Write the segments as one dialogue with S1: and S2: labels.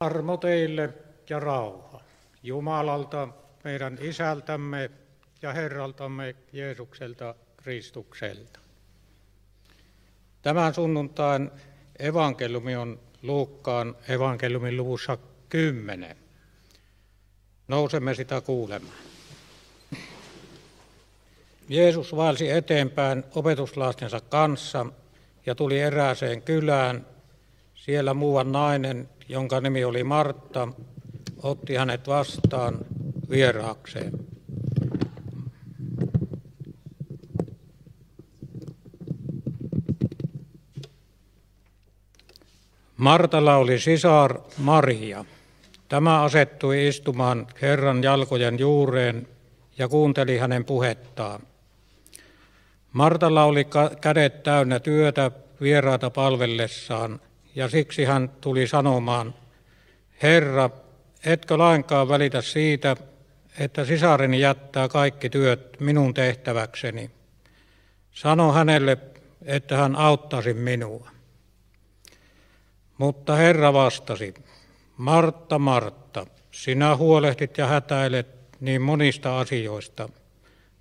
S1: Armo teille ja rauha Jumalalta, meidän Isältämme ja Herraltamme Jeesukselta Kristukselta. Tämän sunnuntain evankeliumi on Luukkaan evankeliumin luvussa 10. Nousemme sitä kuulemaan. Jeesus vaelsi eteenpäin opetuslastensa kanssa ja tuli erääseen kylään. Siellä muuan nainen, jonka nimi oli Martta, otti hänet vastaan vieraakseen. Martalla oli sisar Maria. Tämä asettui istumaan Herran jalkojen juureen ja kuunteli hänen puhettaan. Martalla oli kädet täynnä työtä vieraata palvellessaan, ja siksi hän tuli sanomaan, Herra, etkö lainkaan välitä siitä, että sisareni jättää kaikki työt minun tehtäväkseni. Sano hänelle, että hän auttaisi minua. Mutta Herra vastasi, Martta, Martta, sinä huolehdit ja hätäilet niin monista asioista.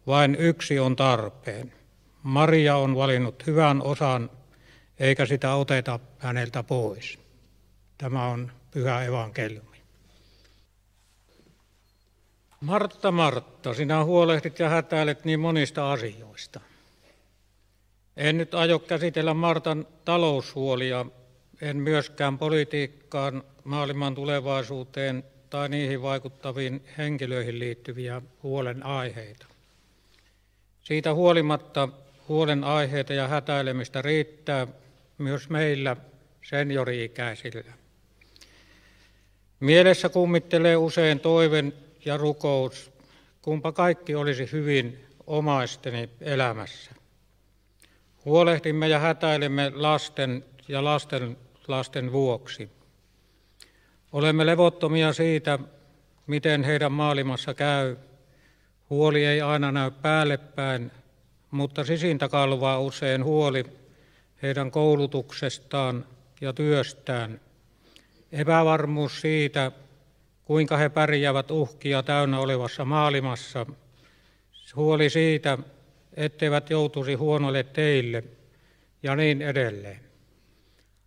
S1: Vain yksi on tarpeen. Maria on valinnut hyvän osan, eikä sitä oteta häneltä pois. Tämä on pyhä evankeliumi. Martta, Martta, sinä huolehdit ja hätäilet niin monista asioista. En nyt aio käsitellä Martan taloushuolia, en myöskään politiikkaan, maailman tulevaisuuteen tai niihin vaikuttaviin henkilöihin liittyviä huolenaiheita. Siitä huolimatta huolenaiheita ja hätäilemistä riittää myös meillä seniori-ikäisillä. Mielessä kummittelee usein toiven ja rukous, kumpa kaikki olisi hyvin omaisteni elämässä. Huolehdimme ja hätäilemme lasten ja lasten lasten vuoksi. Olemme levottomia siitä, miten heidän maailmassa käy. Huoli ei aina näy päälle päin, mutta sisintä kalvaa usein huoli heidän koulutuksestaan ja työstään. Epävarmuus siitä, kuinka he pärjäävät uhkia täynnä olevassa maailmassa. Huoli siitä, etteivät joutuisi huonoille teille ja niin edelleen.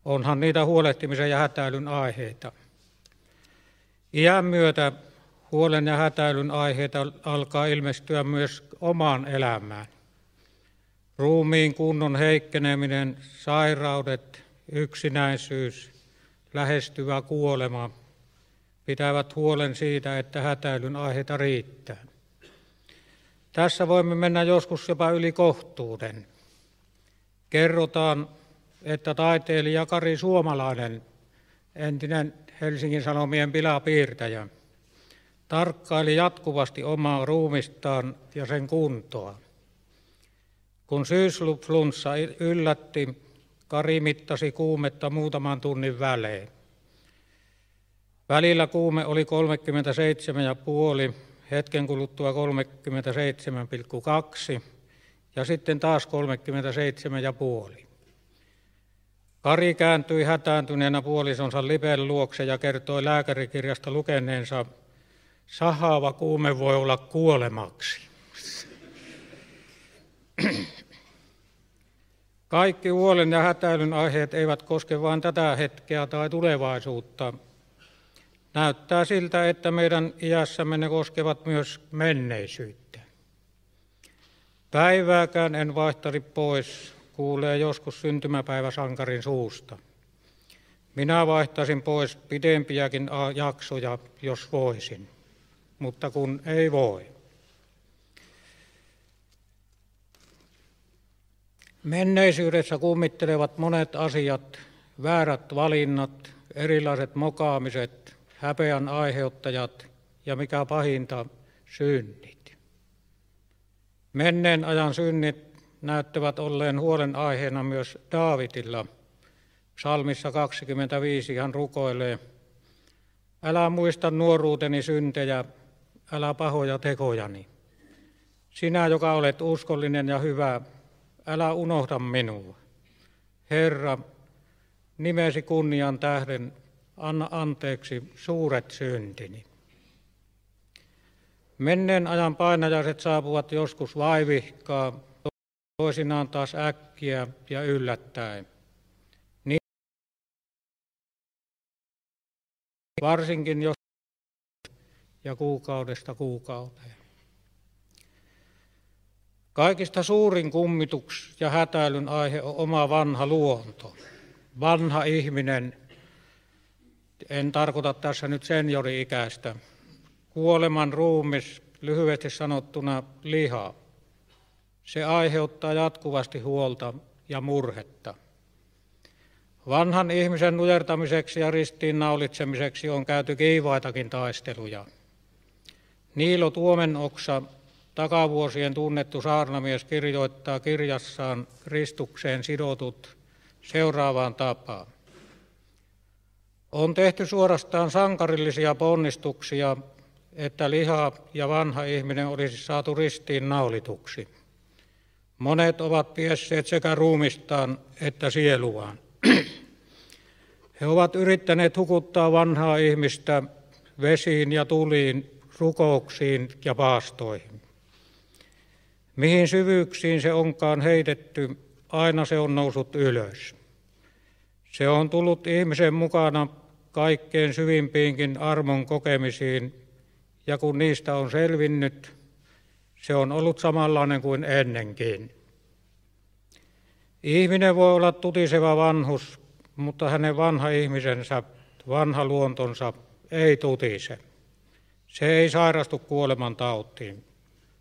S1: Onhan niitä huolehtimisen ja hätäilyn aiheita. Iän myötä huolen ja hätäilyn aiheita alkaa ilmestyä myös omaan elämään. Ruumiin kunnon heikkeneminen, sairaudet, yksinäisyys, lähestyvä kuolema pitävät huolen siitä, että hätäilyn aiheita riittää. Tässä voimme mennä joskus jopa yli kohtuuden. Kerrotaan että taiteilija Kari Suomalainen, entinen Helsingin Sanomien pilapiirtäjä, tarkkaili jatkuvasti omaa ruumistaan ja sen kuntoa. Kun syysflunssa yllätti, Kari mittasi kuumetta muutaman tunnin välein. Välillä kuume oli 37,5, hetken kuluttua 37,2 ja sitten taas 37,5. Kari kääntyi hätääntyneenä puolisonsa Lipen luokse ja kertoi lääkärikirjasta lukeneensa, sahaava kuume voi olla kuolemaksi. Kaikki huolen ja hätäilyn aiheet eivät koske vain tätä hetkeä tai tulevaisuutta. Näyttää siltä, että meidän iässämme ne koskevat myös menneisyyttä. Päivääkään en vaihtari pois kuulee joskus syntymäpäiväsankarin suusta. Minä vaihtaisin pois pidempiäkin jaksoja, jos voisin, mutta kun ei voi. Menneisyydessä kummittelevat monet asiat, väärät valinnat, erilaiset mokaamiset, häpeän aiheuttajat ja mikä pahinta, synnit. Menneen ajan synnit näyttävät olleen huolenaiheena myös Daavidilla. Psalmissa 25 hän rukoilee, älä muista nuoruuteni syntejä, älä pahoja tekojani. Sinä, joka olet uskollinen ja hyvä, älä unohda minua. Herra, nimesi kunnian tähden anna anteeksi suuret syntini. Menneen ajan painajaiset saapuvat joskus vaivihkaa, toisinaan taas äkkiä ja yllättäen. Niin varsinkin jos ja kuukaudesta kuukauteen. Kaikista suurin kummituks ja hätäilyn aihe on oma vanha luonto. Vanha ihminen, en tarkoita tässä nyt seniori-ikäistä, kuoleman ruumis, lyhyesti sanottuna liha. Se aiheuttaa jatkuvasti huolta ja murhetta. Vanhan ihmisen nujertamiseksi ja ristiin naulitsemiseksi on käyty kiivaitakin taisteluja. Niilo Tuomenoksa, takavuosien tunnettu saarnamies, kirjoittaa kirjassaan Kristukseen sidotut seuraavaan tapaan. On tehty suorastaan sankarillisia ponnistuksia, että liha ja vanha ihminen olisi saatu ristiin naulituksi. Monet ovat piesseet sekä ruumistaan että sieluaan. He ovat yrittäneet hukuttaa vanhaa ihmistä vesiin ja tuliin, rukouksiin ja paastoihin. Mihin syvyyksiin se onkaan heitetty, aina se on noussut ylös. Se on tullut ihmisen mukana kaikkein syvimpiinkin armon kokemisiin, ja kun niistä on selvinnyt, se on ollut samanlainen kuin ennenkin. Ihminen voi olla tutiseva vanhus, mutta hänen vanha ihmisensä, vanha luontonsa ei tutise. Se ei sairastu kuoleman tautiin.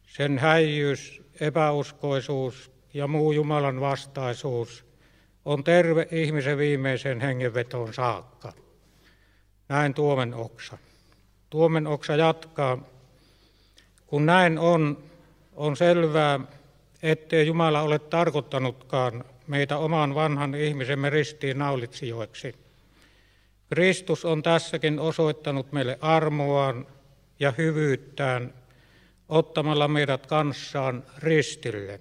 S1: Sen häijyys, epäuskoisuus ja muu Jumalan vastaisuus on terve ihmisen viimeiseen hengenvetoon saakka. Näin tuomen oksa. Tuomen oksa jatkaa. Kun näin on, on selvää, ettei Jumala ole tarkoittanutkaan meitä oman vanhan ihmisemme ristiin naulitsijoiksi. Kristus on tässäkin osoittanut meille armoaan ja hyvyyttään ottamalla meidät kanssaan ristille,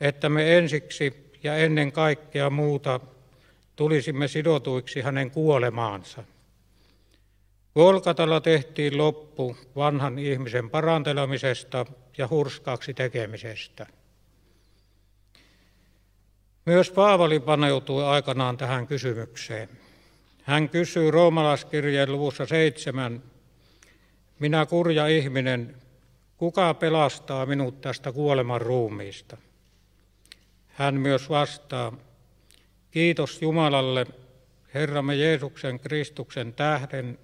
S1: että me ensiksi ja ennen kaikkea muuta tulisimme sidotuiksi hänen kuolemaansa. Golgatalla tehtiin loppu vanhan ihmisen parantelemisesta ja hurskaaksi tekemisestä. Myös Paavali paneutui aikanaan tähän kysymykseen. Hän kysyy roomalaiskirjeen luvussa seitsemän, minä kurja ihminen, kuka pelastaa minut tästä kuoleman ruumiista? Hän myös vastaa, kiitos Jumalalle, Herramme Jeesuksen Kristuksen tähden,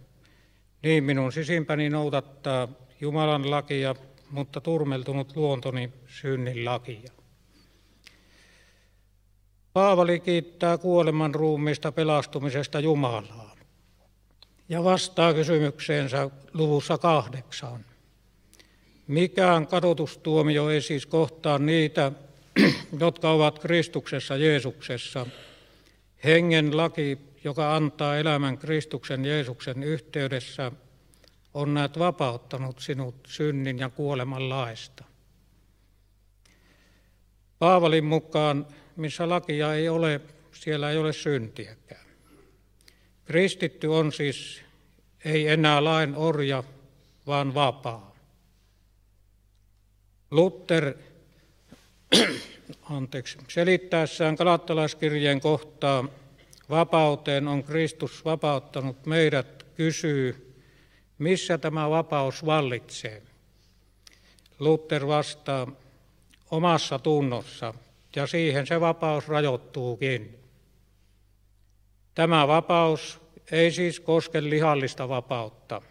S1: niin minun sisimpäni noudattaa Jumalan lakia, mutta turmeltunut luontoni synnin lakia. Paavali kiittää kuoleman ruumiista pelastumisesta Jumalaa ja vastaa kysymykseensä luvussa kahdeksan. Mikään kadotustuomio ei siis kohtaa niitä, jotka ovat Kristuksessa Jeesuksessa. Hengen laki, joka antaa elämän Kristuksen Jeesuksen yhteydessä, on näet vapauttanut sinut synnin ja kuoleman laista. Paavalin mukaan missä lakia ei ole, siellä ei ole syntiäkään. Kristitty on siis ei enää lain orja, vaan vapaa. Luther anteeksi, selittäessään kalattalaiskirjeen kohtaa vapauteen on Kristus vapauttanut meidät, kysyy, missä tämä vapaus vallitsee. Luther vastaa, omassa tunnossa, ja siihen se vapaus rajoittuukin. Tämä vapaus ei siis koske lihallista vapautta.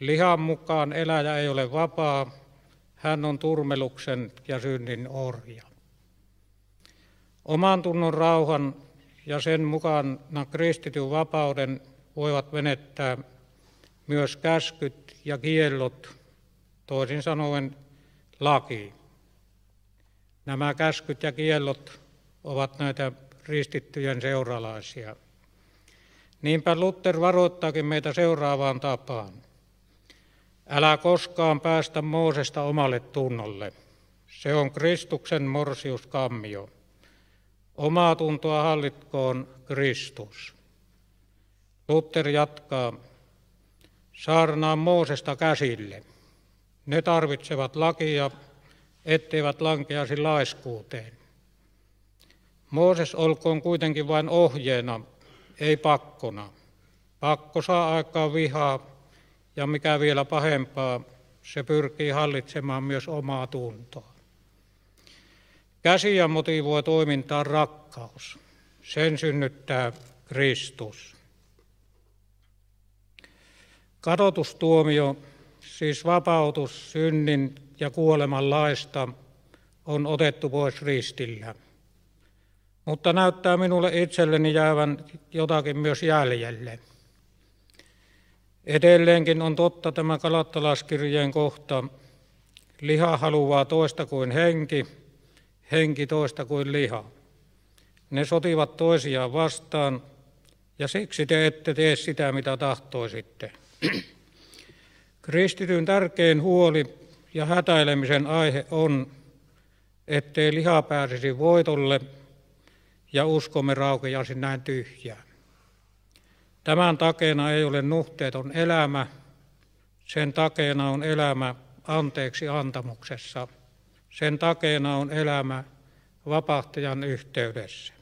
S1: Lihan mukaan eläjä ei ole vapaa, hän on turmeluksen ja synnin orja. Oman tunnon rauhan ja sen mukana kristityn vapauden voivat menettää myös käskyt ja kiellot, toisin sanoen laki. Nämä käskyt ja kiellot ovat näitä ristittyjen seuralaisia. Niinpä Luther varoittaakin meitä seuraavaan tapaan. Älä koskaan päästä Moosesta omalle tunnolle. Se on Kristuksen morsiuskammio. Omaa tuntoa hallitkoon Kristus. Luther jatkaa, saarnaa Moosesta käsille. Ne tarvitsevat lakia, etteivät lankeasi laiskuuteen. Mooses olkoon kuitenkin vain ohjeena, ei pakkona. Pakko saa aikaan vihaa ja mikä vielä pahempaa, se pyrkii hallitsemaan myös omaa tuntoa. Käsiä motivoi toimintaan rakkaus. Sen synnyttää Kristus. Kadotustuomio, siis vapautus synnin ja kuoleman laista, on otettu pois ristillä. Mutta näyttää minulle itselleni jäävän jotakin myös jäljelle. Edelleenkin on totta tämä kalattalaskirjeen kohta. Liha haluaa toista kuin henki, henki toista kuin liha. Ne sotivat toisiaan vastaan, ja siksi te ette tee sitä, mitä tahtoisitte. Kristityn tärkein huoli ja hätäilemisen aihe on, ettei liha pääsisi voitolle ja uskomme raukeaisi näin tyhjää. Tämän takeena ei ole nuhteeton elämä, sen takeena on elämä anteeksi antamuksessa. Sen takeena on elämä vapahtajan yhteydessä.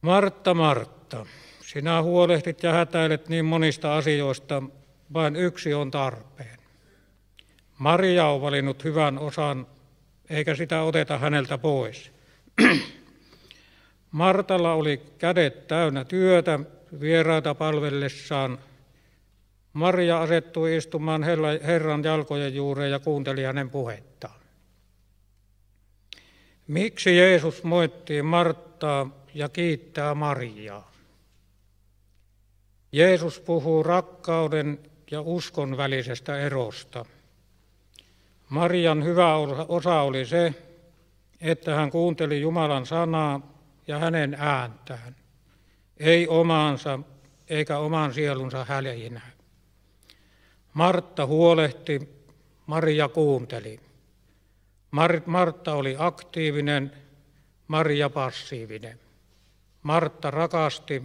S1: Martta, Martta, sinä huolehdit ja hätäilet niin monista asioista, vain yksi on tarpeen. Maria on valinnut hyvän osan, eikä sitä oteta häneltä pois. Martalla oli kädet täynnä työtä vieraita palvellessaan. Maria asettui istumaan Herran jalkojen juureen ja kuunteli hänen puhettaan. Miksi Jeesus moittii Marttaa ja kiittää Mariaa? Jeesus puhuu rakkauden ja uskon välisestä erosta. Marian hyvä osa oli se, että hän kuunteli Jumalan sanaa ja hänen ääntään, ei omaansa eikä oman sielunsa häljinä. Martta huolehti, Maria kuunteli. Martta oli aktiivinen, Maria passiivinen. Martta rakasti,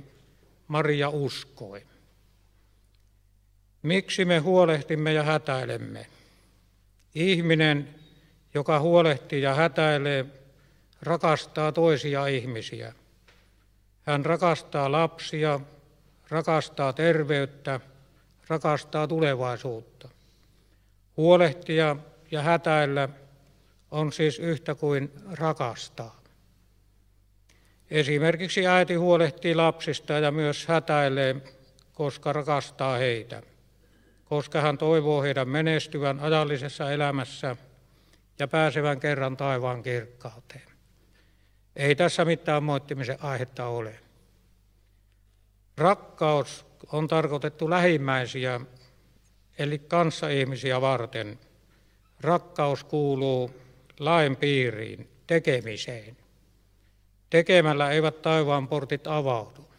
S1: Maria uskoi. Miksi me huolehtimme ja hätäilemme? Ihminen, joka huolehtii ja hätäilee, rakastaa toisia ihmisiä. Hän rakastaa lapsia, rakastaa terveyttä, rakastaa tulevaisuutta. Huolehtia ja hätäillä on siis yhtä kuin rakastaa. Esimerkiksi äiti huolehtii lapsista ja myös hätäilee, koska rakastaa heitä, koska hän toivoo heidän menestyvän ajallisessa elämässä ja pääsevän kerran taivaan kirkkauteen. Ei tässä mitään moittimisen aihetta ole. Rakkaus on tarkoitettu lähimmäisiä, eli kanssaihmisiä varten. Rakkaus kuuluu lain piiriin, tekemiseen. Tekemällä eivät taivaan portit avaudu.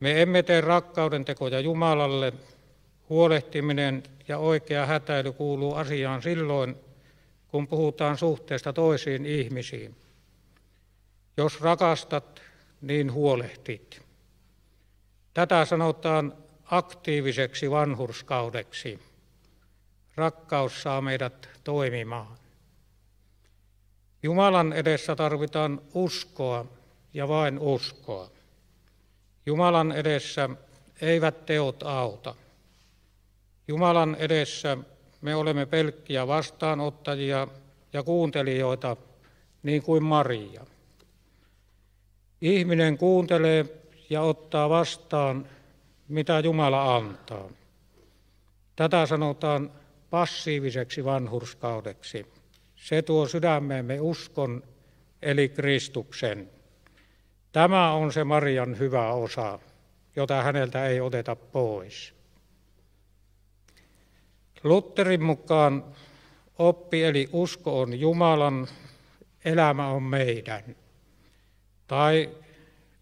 S1: Me emme tee rakkauden tekoja Jumalalle. Huolehtiminen ja oikea hätäily kuuluu asiaan silloin, kun puhutaan suhteesta toisiin ihmisiin. Jos rakastat, niin huolehtit. Tätä sanotaan aktiiviseksi vanhurskaudeksi. Rakkaus saa meidät toimimaan. Jumalan edessä tarvitaan uskoa ja vain uskoa. Jumalan edessä eivät teot auta. Jumalan edessä me olemme pelkkiä vastaanottajia ja kuuntelijoita, niin kuin Maria. Ihminen kuuntelee ja ottaa vastaan, mitä Jumala antaa. Tätä sanotaan passiiviseksi vanhurskaudeksi. Se tuo sydämeemme uskon, eli Kristuksen. Tämä on se Marian hyvä osa, jota häneltä ei oteta pois. Lutterin mukaan oppi eli usko on Jumalan, elämä on meidän. Tai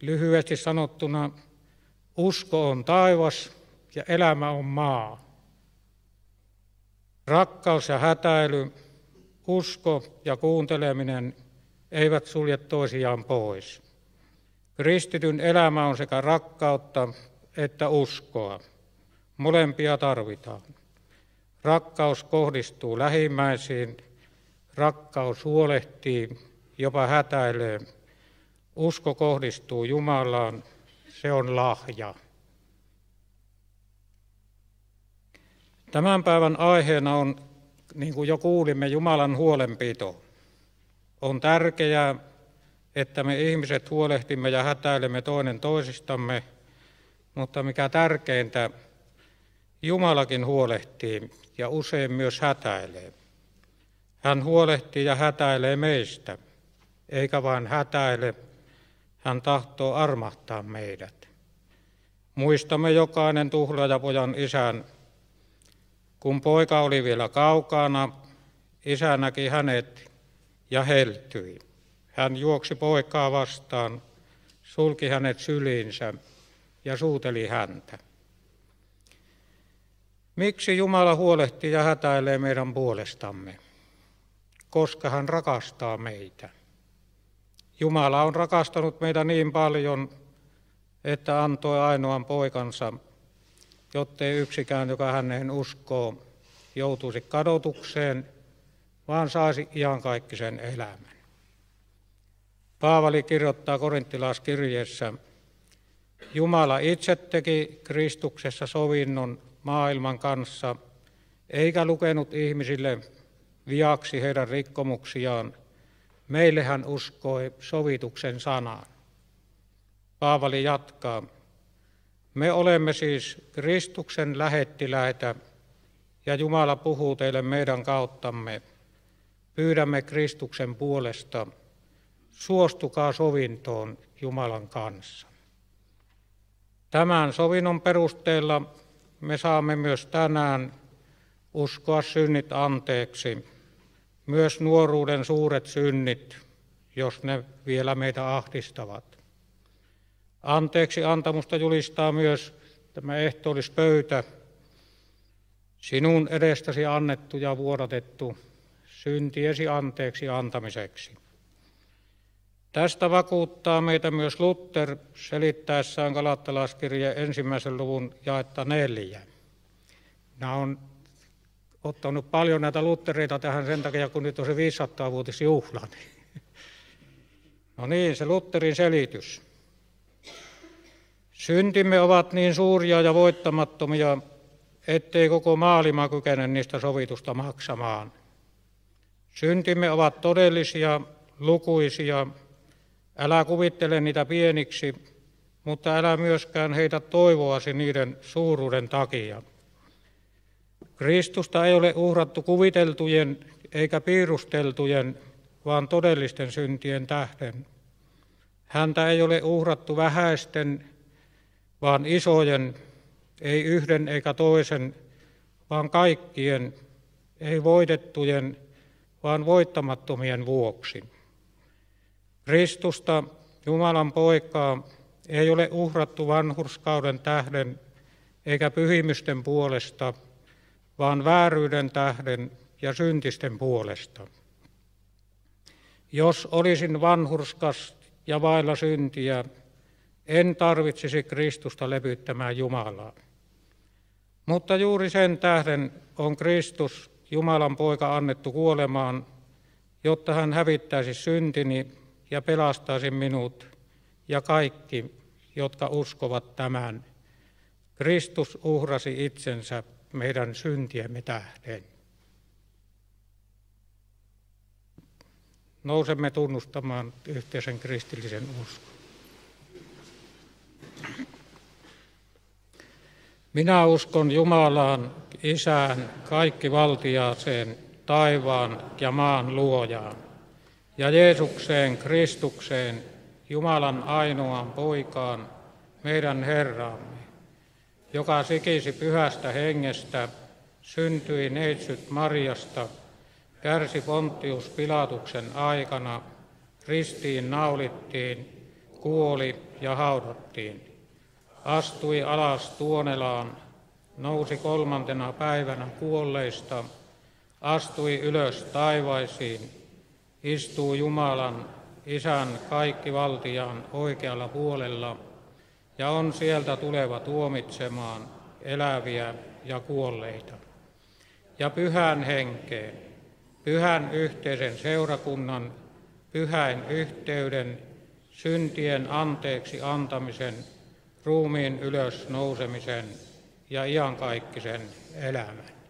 S1: lyhyesti sanottuna, usko on taivas ja elämä on maa. Rakkaus ja hätäily, usko ja kuunteleminen eivät sulje toisiaan pois. Kristityn elämä on sekä rakkautta että uskoa. Molempia tarvitaan. Rakkaus kohdistuu lähimmäisiin, rakkaus huolehtii, jopa hätäilee. Usko kohdistuu Jumalaan, se on lahja. Tämän päivän aiheena on, niin kuin jo kuulimme, Jumalan huolenpito. On tärkeää, että me ihmiset huolehtimme ja hätäilemme toinen toisistamme, mutta mikä tärkeintä, Jumalakin huolehtii ja usein myös hätäilee. Hän huolehtii ja hätäilee meistä, eikä vain hätäile, hän tahtoo armahtaa meidät. Muistamme jokainen tuhlaajapojan isän. Kun poika oli vielä kaukana, isä näki hänet ja heltyi. Hän juoksi poikaa vastaan, sulki hänet syliinsä ja suuteli häntä. Miksi Jumala huolehtii ja hätäilee meidän puolestamme? Koska hän rakastaa meitä. Jumala on rakastanut meitä niin paljon, että antoi ainoan poikansa, jottei yksikään, joka hänen uskoo, joutuisi kadotukseen, vaan saisi iankaikkisen elämän. Paavali kirjoittaa korinttilaiskirjeessä, Jumala itse teki Kristuksessa sovinnon maailman kanssa, eikä lukenut ihmisille viaksi heidän rikkomuksiaan. Meille hän uskoi sovituksen sanaan. Paavali jatkaa, me olemme siis Kristuksen lähettiläitä ja Jumala puhuu teille meidän kauttamme. Pyydämme Kristuksen puolesta, suostukaa sovintoon Jumalan kanssa. Tämän sovinnon perusteella me saamme myös tänään uskoa synnit anteeksi, myös nuoruuden suuret synnit, jos ne vielä meitä ahdistavat. Anteeksi antamusta julistaa myös tämä ehtoollispöytä, sinun edestäsi annettu ja vuodatettu syntiesi anteeksi antamiseksi. Tästä vakuuttaa meitä myös Luther selittäessään Galattalaiskirjeen ensimmäisen luvun jaetta neljä. Nämä on ottanut paljon näitä Luthereita tähän sen takia, kun nyt on se 500-vuotisjuhla. No niin, se Lutherin selitys. Syntimme ovat niin suuria ja voittamattomia, ettei koko maailma kykene niistä sovitusta maksamaan. Syntimme ovat todellisia, lukuisia, Älä kuvittele niitä pieniksi, mutta älä myöskään heitä toivoasi niiden suuruuden takia. Kristusta ei ole uhrattu kuviteltujen eikä piirusteltujen, vaan todellisten syntien tähden. Häntä ei ole uhrattu vähäisten, vaan isojen, ei yhden eikä toisen, vaan kaikkien, ei voitettujen, vaan voittamattomien vuoksi. Kristusta, Jumalan poikaa, ei ole uhrattu vanhurskauden tähden eikä pyhimysten puolesta, vaan vääryyden tähden ja syntisten puolesta. Jos olisin vanhurskas ja vailla syntiä, en tarvitsisi Kristusta lepyttämään Jumalaa. Mutta juuri sen tähden on Kristus, Jumalan poika, annettu kuolemaan, jotta hän hävittäisi syntini ja pelastaisi minut ja kaikki, jotka uskovat tämän. Kristus uhrasi itsensä meidän syntiemme tähden. Nousemme tunnustamaan yhteisen kristillisen uskon. Minä uskon Jumalaan, Isään, kaikki valtiaaseen, taivaan ja maan luojaan ja Jeesukseen Kristukseen, Jumalan ainoaan poikaan, meidän Herraamme, joka sikisi pyhästä hengestä, syntyi neitsyt Marjasta, kärsi Pontius Pilatuksen aikana, ristiin naulittiin, kuoli ja haudattiin. Astui alas Tuonelaan, nousi kolmantena päivänä kuolleista, astui ylös taivaisiin, istuu Jumalan isän kaikki valtiaan oikealla puolella ja on sieltä tuleva tuomitsemaan eläviä ja kuolleita. Ja pyhän henkeen, pyhän yhteisen seurakunnan, pyhäin yhteyden, syntien anteeksi antamisen, ruumiin ylös nousemisen ja iankaikkisen elämän.